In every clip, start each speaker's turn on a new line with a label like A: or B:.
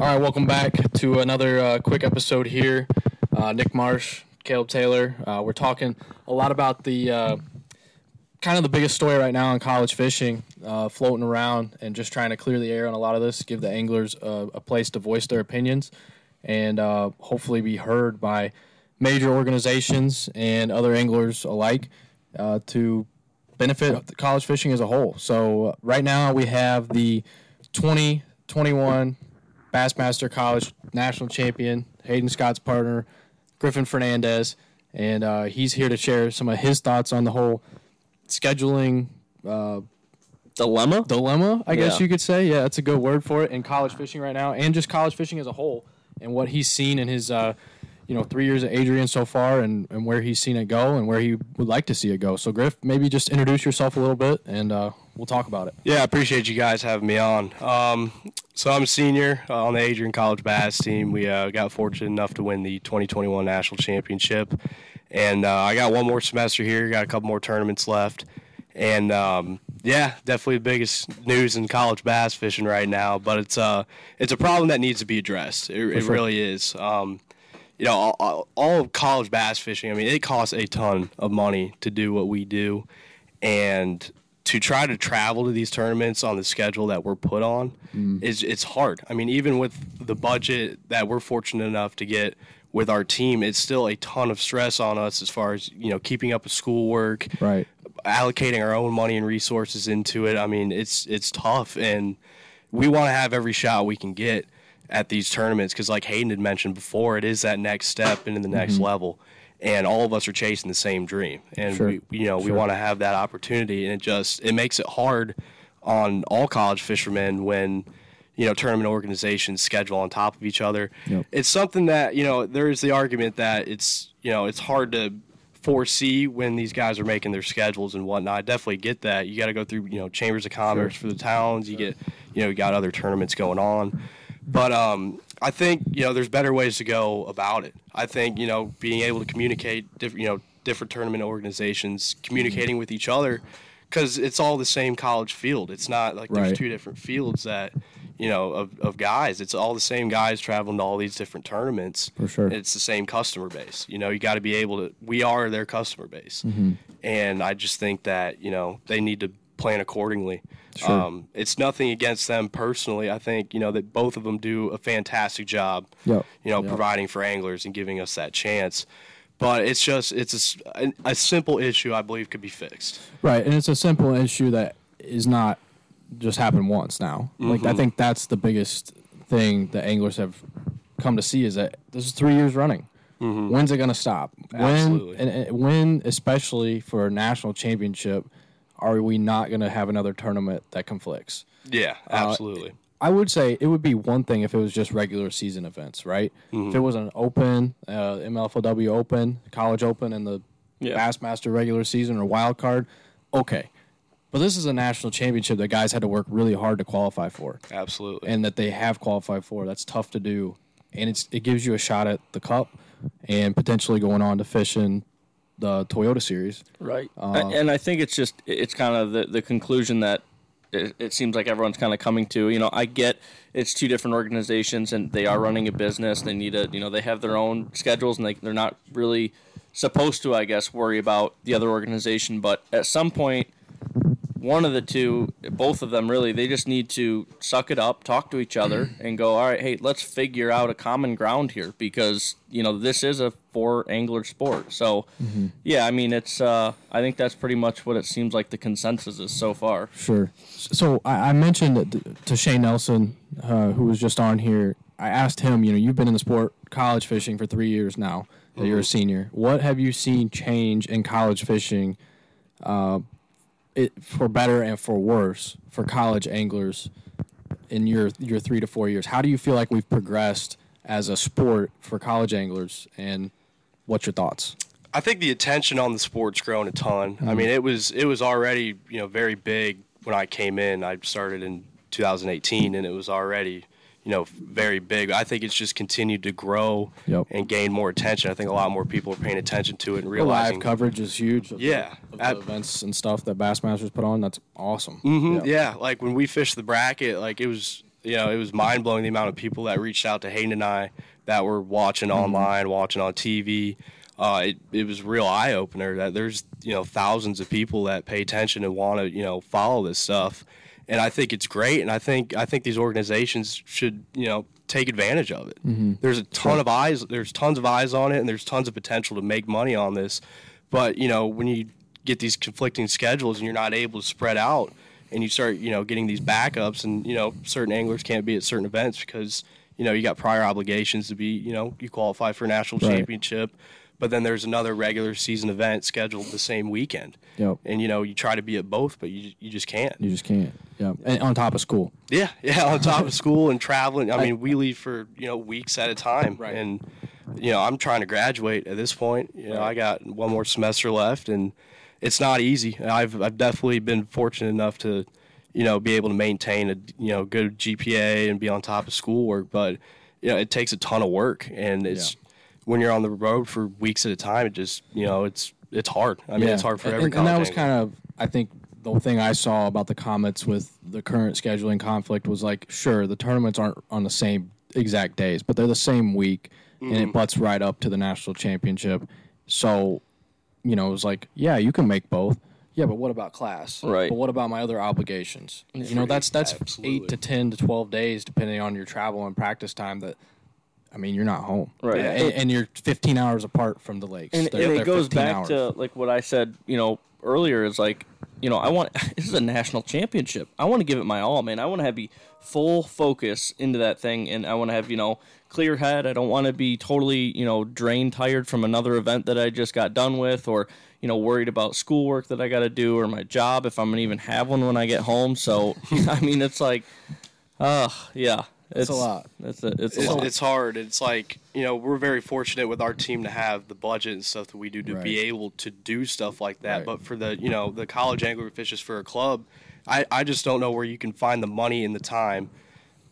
A: All right, welcome back to another uh, quick episode here. Uh, Nick Marsh, Caleb Taylor. Uh, we're talking a lot about the uh, kind of the biggest story right now in college fishing, uh, floating around and just trying to clear the air on a lot of this, give the anglers a, place to voice their opinions, and uh, hopefully be heard by major organizations and other anglers alike to benefit college fishing as a whole. So right now we have the 2021 Bassmaster College national champion, Hayden Scott's partner, Griffin Fernandes, and uh, he's here to share some of his thoughts on the whole scheduling uh,
B: dilemma.
A: Dilemma, I guess
B: Yeah.
A: you could say. Yeah, that's a good word for it in college fishing right now, and just college fishing as a whole, and what he's seen in his. Uh, you know, three years at Adrian so far, and, and where he's seen it go, and where he would like to see it go. So, Griff, maybe just introduce yourself a little bit, and uh, we'll talk about it.
C: Yeah, I appreciate you guys having me on. Um, so I'm a senior uh, on the Adrian College Bass team. We uh, got fortunate enough to win the 2021 national championship, and uh, I got one more semester here. Got a couple more tournaments left, and um, yeah, definitely the biggest news in college bass fishing right now. But it's uh it's a problem that needs to be addressed. It, it
A: sure.
C: really is. Um, you know, all, all, all of college bass fishing. I mean, it costs a ton of money to do what we do, and to try to travel to these tournaments on the schedule that we're put on mm. is it's hard. I mean, even with the budget that we're fortunate enough to get with our team, it's still a ton of stress on us as far as you know keeping up with schoolwork,
A: Right.
C: allocating our own money and resources into it. I mean, it's it's tough, and we want to have every shot we can get at these tournaments because, like Hayden had mentioned before, it is that next step into the next mm-hmm. level, and all of us are chasing the same dream, and
A: Sure.
C: we you know we want to have that opportunity, and it just it makes it hard on all college fishermen when. You know, tournament organizations schedule on top of each other.
A: Yep.
C: It's something that you know. There is the argument that it's you know it's hard to foresee when these guys are making their schedules and whatnot. I definitely get that. You got to go through, you know, chambers of commerce for the towns. You get, you know, you got other tournaments going on. But um, I think you know there's better ways to go about it. I think you know being able to communicate, different, you know, different tournament organizations communicating with each other because it's all the same college field. It's not like
A: Right.
C: there's two different fields that you know of, of guys. It's all the same guys traveling to all these different tournaments.
A: For sure.
C: It's the same customer base. You know, you got to be able to. We are their customer base,
A: Mm-hmm.
C: and I just think that you know they need to plan accordingly.
A: Sure.
C: Um, it's nothing against them personally. I think you know that both of them do a fantastic job.
A: Yep.
C: You know,
A: Yep.
C: providing for anglers and giving us that chance. But it's just it's a, a simple issue I believe could be fixed.
A: Right, and it's a simple issue that is not just happened once now. Like
C: Mm-hmm.
A: I think that's the biggest thing that anglers have come to see is that this is three years running. When's it going to stop?
C: Mm-hmm. Absolutely.
A: When, and, and when, especially for a national championship, are we not going to have another tournament that conflicts?
C: Yeah, absolutely.
A: I would say it would be one thing if it was just regular season events, right? If it was an open, uh, MLFLW Open, College Open, and the
B: Yeah.
A: Bassmaster regular season or wild card, okay. But this is a national championship that guys had to work really hard to qualify for,
C: absolutely.
A: and that they have qualified for. That's tough to do, and it's it gives you a shot at the cup, and potentially going on to fish in the Toyota Series.
B: Right.
A: Uh,
B: and I think it's just it's kind of the, the conclusion that it, it seems like everyone's kind of coming to. You know, I get it's two different organizations and they are running a business. They need a you know they have their own schedules and they they're not really supposed to I guess worry about the other organization. But at some point, one of the two, both of them really, they just need to suck it up, talk to each other, and go, all right, hey, let's figure out a common ground here because, you know, this is a four angler sport. So, yeah, I mean, it's, uh, I think that's pretty much what it seems like the consensus is so far.
A: Sure. So I, I mentioned to Shane Nelson, uh, who was just on here. I asked him, you know, you've been in the sport, college fishing for three years now. That you're a senior. What have you seen change in college fishing, uh, it, for better and for worse for college anglers in your your three to four years? How do you feel like we've progressed as a sport for college anglers? And what's your thoughts?
C: I think the attention on the sport's grown a ton. I mm-hmm. mean, it was it was already you know very big when I came in. I started in 2018, and it was already you know very big. I think it's just continued to grow
A: Yep.
C: and gain more attention. I think a lot more people are paying attention to it and
A: The
C: realizing.
A: live coverage is huge. Of
C: Yeah.
A: the, of the events and stuff that Bassmasters put on. That's awesome.
C: Mhm, yeah. like when we fished the bracket, like it was you know, it was mind blowing the amount of people that reached out to Hayden and I that were watching
A: Mm-hmm.
C: online, watching on TV. Uh, it, it was a real eye opener that there's you know thousands of people that pay attention and want to you know follow this stuff, and I think it's great. And I think I think these organizations should you know take advantage of it.
A: Mm-hmm.
C: There's a ton of eyes. There's tons of eyes on it, and there's tons of potential to make money on this. But you know when you get these conflicting schedules and you're not able to spread out, and you start you know getting these backups, and you know certain anglers can't be at certain events because you know you got prior obligations to be you know you qualify for a national
A: Right.
C: championship. But then there's another regular season event scheduled the same weekend,
A: Yep.
C: and you know you try to be at both, but you you just can't.
A: You just can't. Yeah. And on top of school.
C: Yeah, yeah. On top of school and traveling, I mean, we leave for you know weeks at a time,
A: Right.
C: and you know I'm trying to graduate at this point. You know, I got one more semester left, and it's not easy. I've I've definitely been fortunate enough to, you know, be able to maintain a you know good GPA and be on top of schoolwork, but you know it takes a ton of work, and it's when you're on the road for weeks at a time. It just you know it's it's hard. I mean, it's hard for
A: and,
C: every.
A: and, and that was
C: angler.
A: kind of, I think, the thing I saw about the comments with the current scheduling conflict was like, sure, the tournaments aren't on the same exact days, but they're the same week, and
C: Mm-hmm.
A: it butts right up to the national championship. So, you know, it was like, yeah, you can make both. Yeah, but what about class?
B: Right.
A: But what about my other obligations? You know, that's that's
C: Absolutely.
A: eight to ten to twelve days, depending on your travel and practice time. That, I mean, you're not home,
B: Right.
A: And, and you're 15 hours apart from the lakes.
B: and,
A: They're-
B: and
A: they're
B: it goes back
A: hours.
B: to like what I said, you know, earlier is like, you know, I want this is a national championship. I want to give it my all, man. I want to have be full focus into that thing, and I want to have you know clear head. I don't want to be totally you know drained, tired from another event that I just got done with, or you know worried about schoolwork that I got to do or my job if I'm gonna even have one when I get home. So I mean, it's like, uh, yeah, it's,
A: a lot.
B: It's a, it's a
C: it's,
B: lot.
C: it's hard. It's like you know we're very fortunate with our team to have the budget and stuff that we do to be able to do stuff like that.
A: Right.
C: But for the you know the college angler fishes for a club, I I just don't know where you can find the money and the time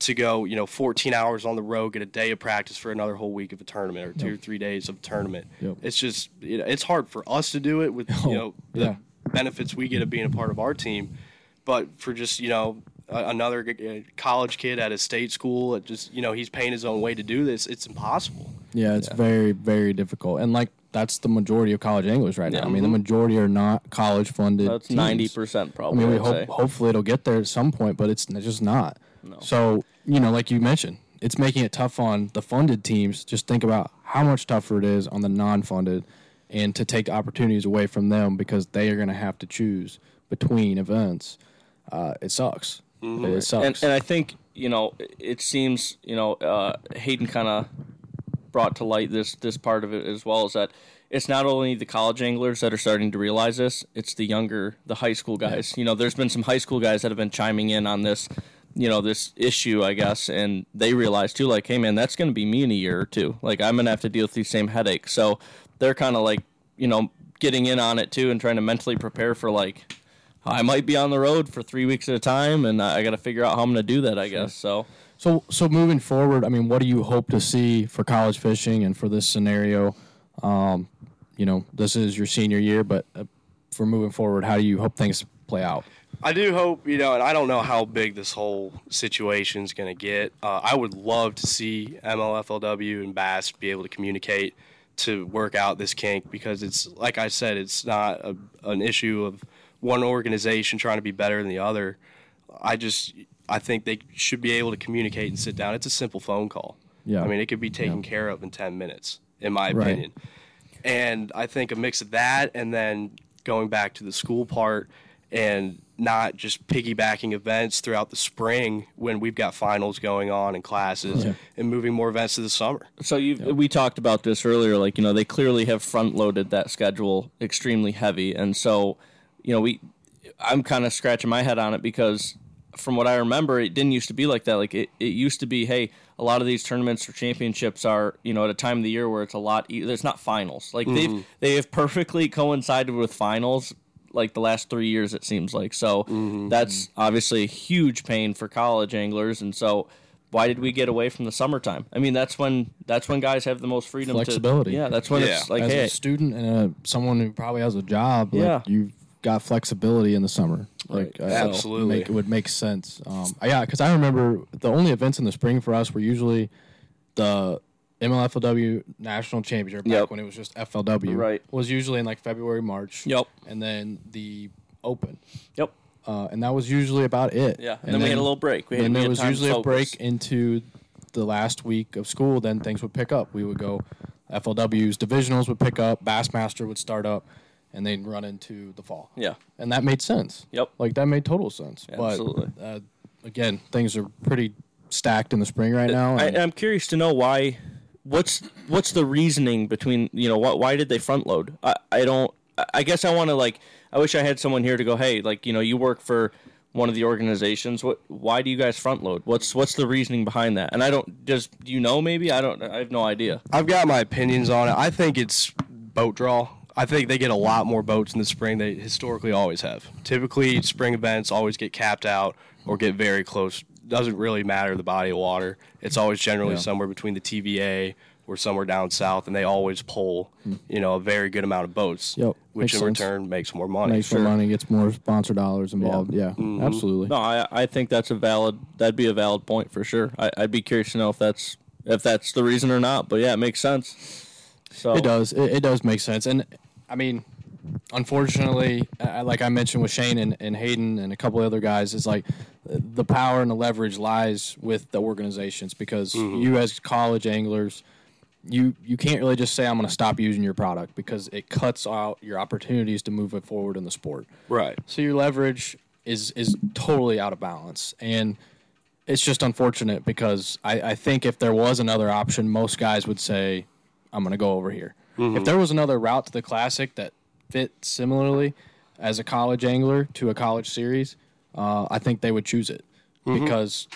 C: to go you know 14 hours on the road, get a day of practice for another whole week of a tournament or two or three days of tournament.
A: Yep.
C: It's just you know, it's hard for us to do it with
A: Oh,
C: you know the
A: yeah.
C: benefits we get of being a part of our team but for just you know a- another uh, college kid at a state school it just you know he's paying his own way to do this it's impossible
A: Yeah, it's very, very difficult. And like that's the majority of college anglers right now. I mean, the majority are not college funded.
B: That's
A: teams.
B: ninety percent probably.
A: I
B: probably.
A: mean, we
B: I'd
A: hope
B: say.
A: hopefully it'll get there at some point, but it's n- just not. So you know, like you mentioned, it's making it tough on the funded teams. Just think about how much tougher it is on the non-funded, and to take opportunities away from them because they are going to have to choose between events. Uh, it sucks. It sucks.
B: and, and I think you know it- it seems you know uh, Hayden kind of brought to light this this part of it as well is that it's not only the college anglers that are starting to realize this it's the younger the high school guys. You know there's been some high school guys that have been chiming in on this you know this issue I guess and they realize too like hey man that's going to be me in a year or two. Like I'm going to have to deal with these same headaches. So they're kind of like you know getting in on it too and trying to mentally prepare for like I might be on the road for three weeks at a time, and I got to figure out how I'm going to do that. I guess so.
A: So, so moving forward, I mean, what do you hope to see for college fishing and for this scenario? Um, you know, this is your senior year, but uh, for moving forward, how do you hope things play out?
C: i do hope you know and i don't know how big this whole situation is going to get uh, i would love to see mlflw and bass be able to communicate to work out this kink because it's like i said it's not a, an issue of one organization trying to be better than the other I just I think they should be able to communicate and sit down. It's a simple phone call.
A: Yeah.
C: I mean, it could be taken care of in 10 minutes, in my
A: Right.
C: opinion. And I think a mix of that and then going back to the school part and not just piggybacking events throughout the spring when we've got finals going on and classes
A: Yeah.
C: and moving more events to the summer.
B: So you we talked about this earlier. Like you know, they clearly have front loaded that schedule extremely heavy, and so you know we I'm kind of scratching my head on it because from what I remember, it didn't used to be like that. Like it, it used to be, hey, a lot of these tournaments or championships are, you know, at a time of the year where it's a lot. E- it's not finals. Like they've mm-hmm. they have perfectly coincided with finals. Like the last three years, it seems like. So mm-hmm. that's obviously a huge pain for college anglers, and so why did we get away from the summertime? I mean, that's when that's when guys have the most freedom.
A: Flexibility.
B: To, yeah, that's when
C: Yeah.
B: it's like,
A: As
B: hey,
A: a student and a, someone who probably has a job, like,
B: Yeah.
A: you got flexibility in the summer. Like
B: Right.
A: uh, so
C: Absolutely.
A: make, it would make sense. Um, yeah, because I remember the only events in the spring for us were usually the MLFLW National Championship back
B: Yep.
A: when it was just FLW.
B: Right.
A: was usually in like February, March.
B: Yep.
A: and then the Open,
B: Yep.
A: uh, and that was usually about it.
B: Yeah. And, then, we had a little break. We had,
A: then
B: we
A: there was usually a break into the last week of school. Then things would pick up. We would go FLW's divisionals would pick up, Bassmaster would start up, and they'd run into the fall.
B: Yeah.
A: and that made sense.
B: Yep.
A: like that made total sense.
B: Absolutely.
A: But uh, again, things are pretty stacked in the spring right now.
B: I,
A: and-
B: I'm curious to know why. What's what's the reasoning between you know what why did they front load? I, I don't. I- I guess I want to like. I wish I had someone here to go. Hey, like you know, you work for one of the organizations. What? Why do you guys front load? What's what's the reasoning behind that? And I don't. Just do you know? Maybe I don't. I have no idea.
C: I've got my opinions on it. I think it's boat draw. I think they get a lot more boats in the spring. They historically always have. Typically, spring events always get capped out or get very close. Doesn't really matter the body of water. It's always generally
A: Yeah.
C: somewhere between the TVA or somewhere down south, and they always pull, you know, a very good amount of boats,
A: Yep,
C: which
A: makes
C: in
A: sense.
C: return makes more money.
A: makes more money, gets more sponsor dollars involved. Yeah,
C: Mm-hmm.
A: absolutely.
B: No, I I think that's a valid. That'd be a valid point for sure. I, I'd be curious to know if that's if that's the reason or not. But yeah, it makes sense. So
A: It does. It, it does make sense. And I mean, unfortunately, uh, like I mentioned with Shane and, and Hayden and a couple of other guys, is like uh, the power and the leverage lies with the organizations because you as college anglers, you you can't really just say I'm going to stop using your product because it cuts out your opportunities to move it forward in the sport.
C: Right.
A: So your leverage is is totally out of balance, and it's just unfortunate because I, I think if there was another option, most guys would say, "I'm going to go over here." If mm-hmm. there was another route to the classic that fit similarly as a college angler to a college series, uh, I think they would choose it mm-hmm. because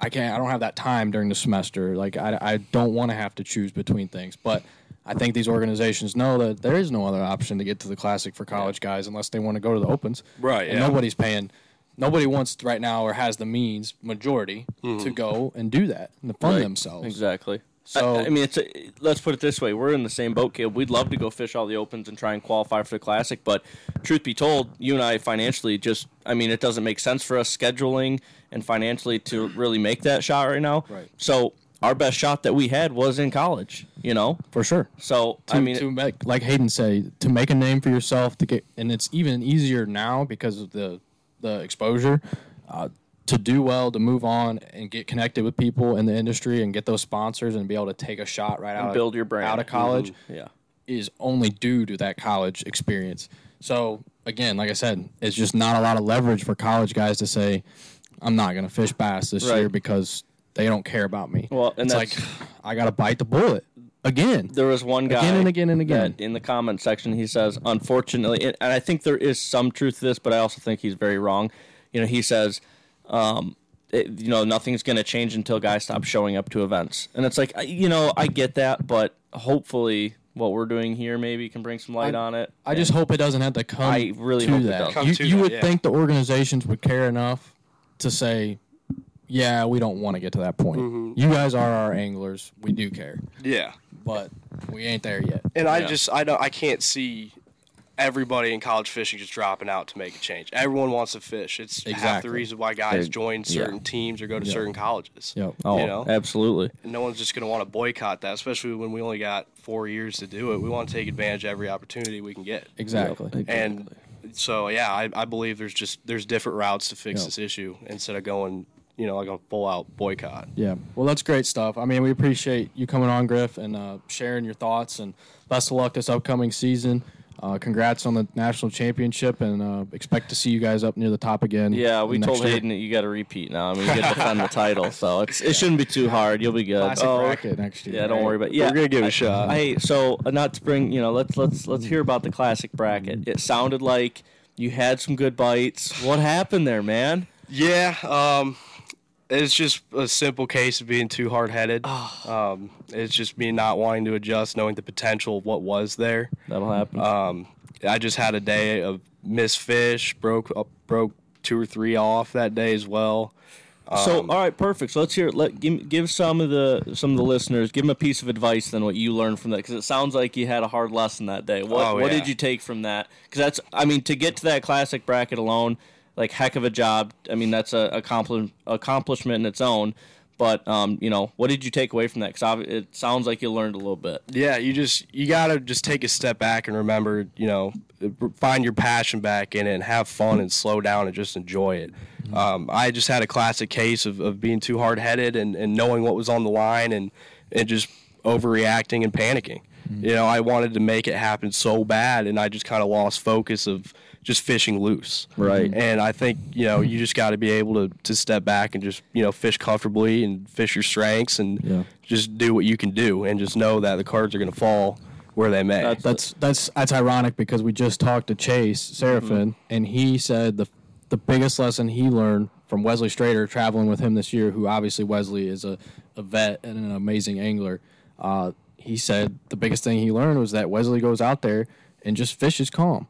A: I can't. I don't have that time during the semester. Like I, I don't want to have to choose between things, but. I think these organizations know that there is no other option to get to the classic for college guys unless they want to go to the opens.
C: Right,
A: And
C: yeah.
A: nobody's paying. Nobody wants right now or has the means, majority, to mm-hmm. go and do that and to fund
B: Right.
A: themselves.
B: Exactly.
A: So-
B: I, I mean, it's a, let's put it this way: we're in the same boat, Caleb. We'd love to go fish all the opens and try and qualify for the classic, but truth be told, you and I financially just, I mean, it doesn't make sense for us scheduling and financially to really make that shot right now.
A: Right.
B: So our best shot that we had was in college. You know.
A: For sure.
B: So
A: to,
B: I mean,
A: to make, like Hayden said, to make a name for yourself, to get, and it's even easier now because of the the exposure, uh, to do well, to move on and get connected with people in the industry and get those sponsors and be able to take a shot right out
B: build
A: of,
B: your brand.
A: out of college mm-hmm.
B: yeah.
A: is only due to that college experience. So again, like I said, it's just not a lot of leverage for college guys to say, "I'm not going to fish bass this
B: Right.
A: year because they don't care about me."
B: Well, and
A: it's like I got to bite the bullet again.
B: There was one guy
A: Again and again and again.
B: in the comment section. He says, unfortunately, and I think there is some truth to this, but I also think he's very wrong. You know, he says, um, it, you know, nothing's going to change until guys stop showing up to events, and it's like, you know, I get that, but hopefully, what we're doing here maybe can bring some light
A: I-
B: on it.
A: I just hope it doesn't have to come.
B: I really
A: to
B: hope it
A: that.
B: does.
C: Come
A: You,
C: to
A: you
C: that,
A: would
C: yeah.
A: think the organizations would care enough to say, "Yeah, we don't want to get to that point.
C: Mm-hmm.
A: You guys are our anglers. We do care,
C: Yeah.
A: but we ain't there yet."
C: And I
B: Yeah.
C: just I don't I can't see everybody in college fishing just dropping out to make a change. Everyone wants to fish. It's half the reason why guys
B: They-
C: join
B: yeah.
C: certain teams or go to
A: Yeah.
C: certain colleges.
A: Yep.
B: Oh,
C: you know?
B: absolutely.
C: And no one's just going to want to boycott that, especially when we only got four years to do it. We want to take advantage of every opportunity we can get.
A: Exactly.
C: And so, yeah, I, I believe there's just there's different routes to fix
A: Yeah.
C: this issue instead of going, you know, like a full out boycott.
A: Yeah. Well, that's great stuff. I mean, we appreciate you coming on, Griff, and uh, sharing your thoughts. And best of luck this upcoming season. Uh, congrats on the national championship, and uh, expect to see you guys up near the top again.
B: Yeah, we told
A: year.
B: Hayden that you got to repeat now. I mean, you get to defend the title, so it's, it shouldn't be too hard. You'll be good.
A: classic
B: Oh,
A: bracket next year.
B: Yeah, don't worry about. It. Yeah,
C: We're gonna give it a shot.
B: Hey, so uh, not to bring you know, let's let's let's hear about the classic bracket. It sounded like you had some good bites. What happened there, man?
C: Yeah, um, it's just a simple case of being too hard headed. Um, it's just me not wanting to adjust, knowing the potential of what was there.
B: That'll happen.
C: Um, I just had a day of missed fish, broke up, broke two or three off that day as well.
B: So,
C: Um,
B: all right, perfect. So let's hear. Let give, give some of the some of the listeners give them a piece of advice then what you learned from that because it sounds like you had a hard lesson that day. What
C: Oh,
B: what
C: yeah.
B: did you take from that? Because that's I mean to get to that classic bracket alone, like heck of a job. I mean that's a accompli- accomplishment in its own. But um, you know, what did you take away from that? Because it sounds like you learned a little bit.
C: Yeah, you just you gotta just take a step back and remember, you know, find your passion back in it and have fun and slow down and just enjoy it. Um, I just had a classic case of, of being too hard headed and, and knowing what was on the line and and just overreacting and panicking. You know, I wanted to make it happen so bad, and I just kind of lost focus of just fishing loose.
B: Right.
C: And I think you know you just got to be able to to step back and just you know fish comfortably and fish your strengths and
B: Yeah.
C: just do what you can do and just know that the cards are going to fall where they may.
B: That's-
A: That's that's that's ironic because we just talked to Chase Seraphin, and he said the the biggest lesson he learned from Wesley Strader traveling with him this year, who obviously Wesley is a, a vet and an amazing angler. Uh, he said the biggest thing he learned was that Wesley goes out there and just fishes calm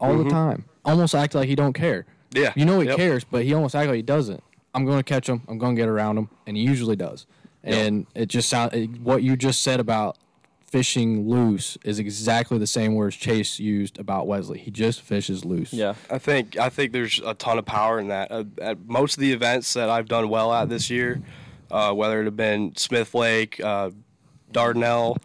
A: all the time, almost act like he don't care.
C: Yeah.
A: you know he
C: Yep.
A: cares, but he almost act like he doesn't. I'm going to catch him. I'm going to get around him, and he usually does. And it just sound it- what you just said about fishing loose is exactly the same words Chase used about Wesley. He just fishes loose.
B: Yeah.
C: I think I think there's a ton of power in that. Uh, at most of the events that I've done well at this year, uh, whether it have been Smith Lake, uh, Dardanelle,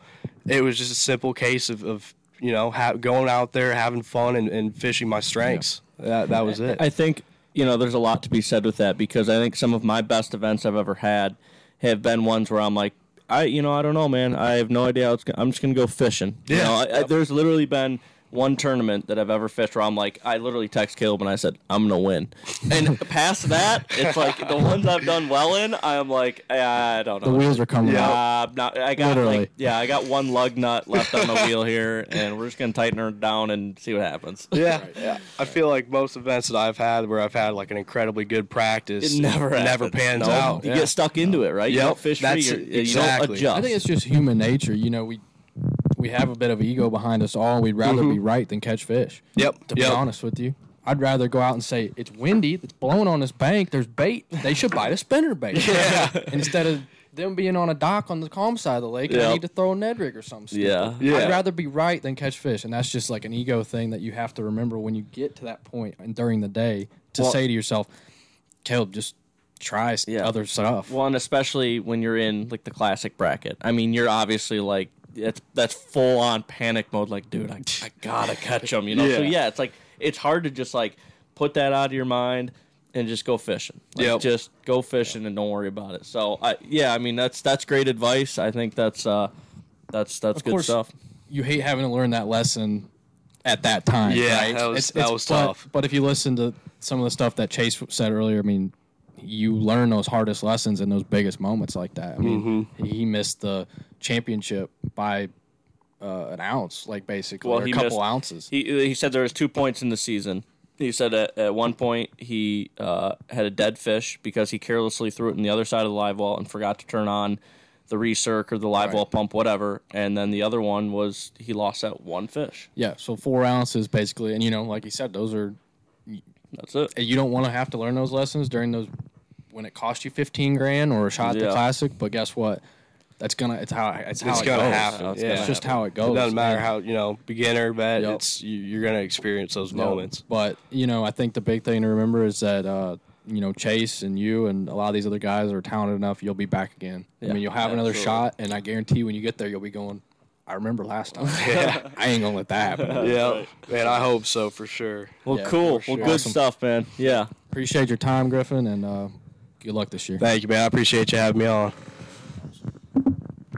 C: it was just a simple case of, of you know ha- going out there having fun and, and fishing my strengths. That that was it.
B: I think you know there's a lot to be said with that because I think some of my best events I've ever had have been ones where I'm like, I you know I don't know, man. I have no idea how it's. Gonna, I'm just gonna go fishing. You
C: Yeah.
B: know, I, I, there's literally been one tournament that I've ever fished where I'm like, I literally text Caleb and I said I'm gonna win, and past that, it's like the ones I've done well in, I'm like, I don't know.
A: The wheels are coming
C: Yeah.
A: out.
B: I'm not, I got
A: Literally.
B: like yeah, I got one lug nut left on the wheel here, and we're just gonna tighten her down and see what happens.
C: yeah, yeah. I feel like most events that I've had where I've had like an incredibly good practice,
B: It never
C: never pans
B: No.
C: out.
B: You
C: Yeah.
B: get stuck into it, right? You don't fish free.
C: that's
B: You're,
C: it,
B: You
C: exactly.
B: don't adjust.
A: I think it's just human nature. You know, we we have a bit of ego behind us all. We'd rather be mm-hmm. right than catch fish.
C: Yep,
A: To be honest with you, I'd rather go out and say it's windy, it's blowing on this bank, there's bait. They should bite a spinner bait.
C: Yeah.
A: Instead of them being on a dock on the calm side of the lake, and I need to throw a Ned rig or something. stupid.
B: Yeah.
C: Yeah.
A: I'd rather be right than catch fish, and that's just like an ego thing that you have to remember when you get to that point and during the day to
B: Well-
A: say to yourself, "Caleb, just try
B: Yeah.
A: other stuff."
B: Well, and especially when you're in like the classic bracket. I mean, you're obviously like that's that's full on panic mode. Like, dude, I, I gotta catch them. You know. So
C: Yeah.
B: yeah, it's like it's hard to just like put that out of your mind and just go fishing. Like,
C: Yep.
B: Just go fishing and don't worry about it. So I yeah, I mean that's that's great advice. I think that's uh that's that's
A: Of
B: good
A: course,
B: stuff.
A: you hate having to learn that lesson at that time.
C: Yeah,
A: right?
C: that was- that was
A: but-
C: tough.
A: But if you listen to some of the stuff that Chase said earlier, I mean, you learn those hardest lessons in those biggest moments like that. I mean,
C: Mm-hmm.
A: he missed the championship by uh, an ounce, like basically,
B: Well,
A: or a couple
B: missed-
A: ounces.
B: He he said there was two points in the season. He said at, at one point he uh, had a dead fish because he carelessly threw it in the other side of the live well and forgot to turn on the recirc or the live
A: Right.
B: well pump, whatever. And then the other one was he lost that one fish.
A: yeah, so four ounces basically, and you know, like you said, those are
B: That's it.
A: you don't want to have to learn those lessons during those when it cost you fifteen grand or a shot at
B: Yeah.
A: the classic. But guess what? That's gonna it's how it's how
C: It's
A: it
C: gonna
A: goes.
C: happen.
B: It's
C: yeah.
B: gonna
A: It's just
B: happen.
A: how it goes.
C: It doesn't matter
A: And-
C: how you know beginner vet.
A: Yep.
C: It's you, you're gonna experience those
A: Yeah.
C: moments.
A: But you know, I think the big thing to remember is that uh, you know Chase and you and a lot of these other guys are talented enough. You'll be back again. I mean, you'll have another
B: absolutely.
A: shot, and I guarantee when you get there, you'll be going. I remember last time. yeah. I ain't gonna let that happen.
C: Yeah, man, I hope so for sure.
B: Well,
A: Yeah,
B: cool.
A: for
B: Well, good
A: Awesome.
B: stuff, man. Yeah.
A: Appreciate your time, Griffin, and uh, good luck this year.
C: Thank you, man. I appreciate you having me on.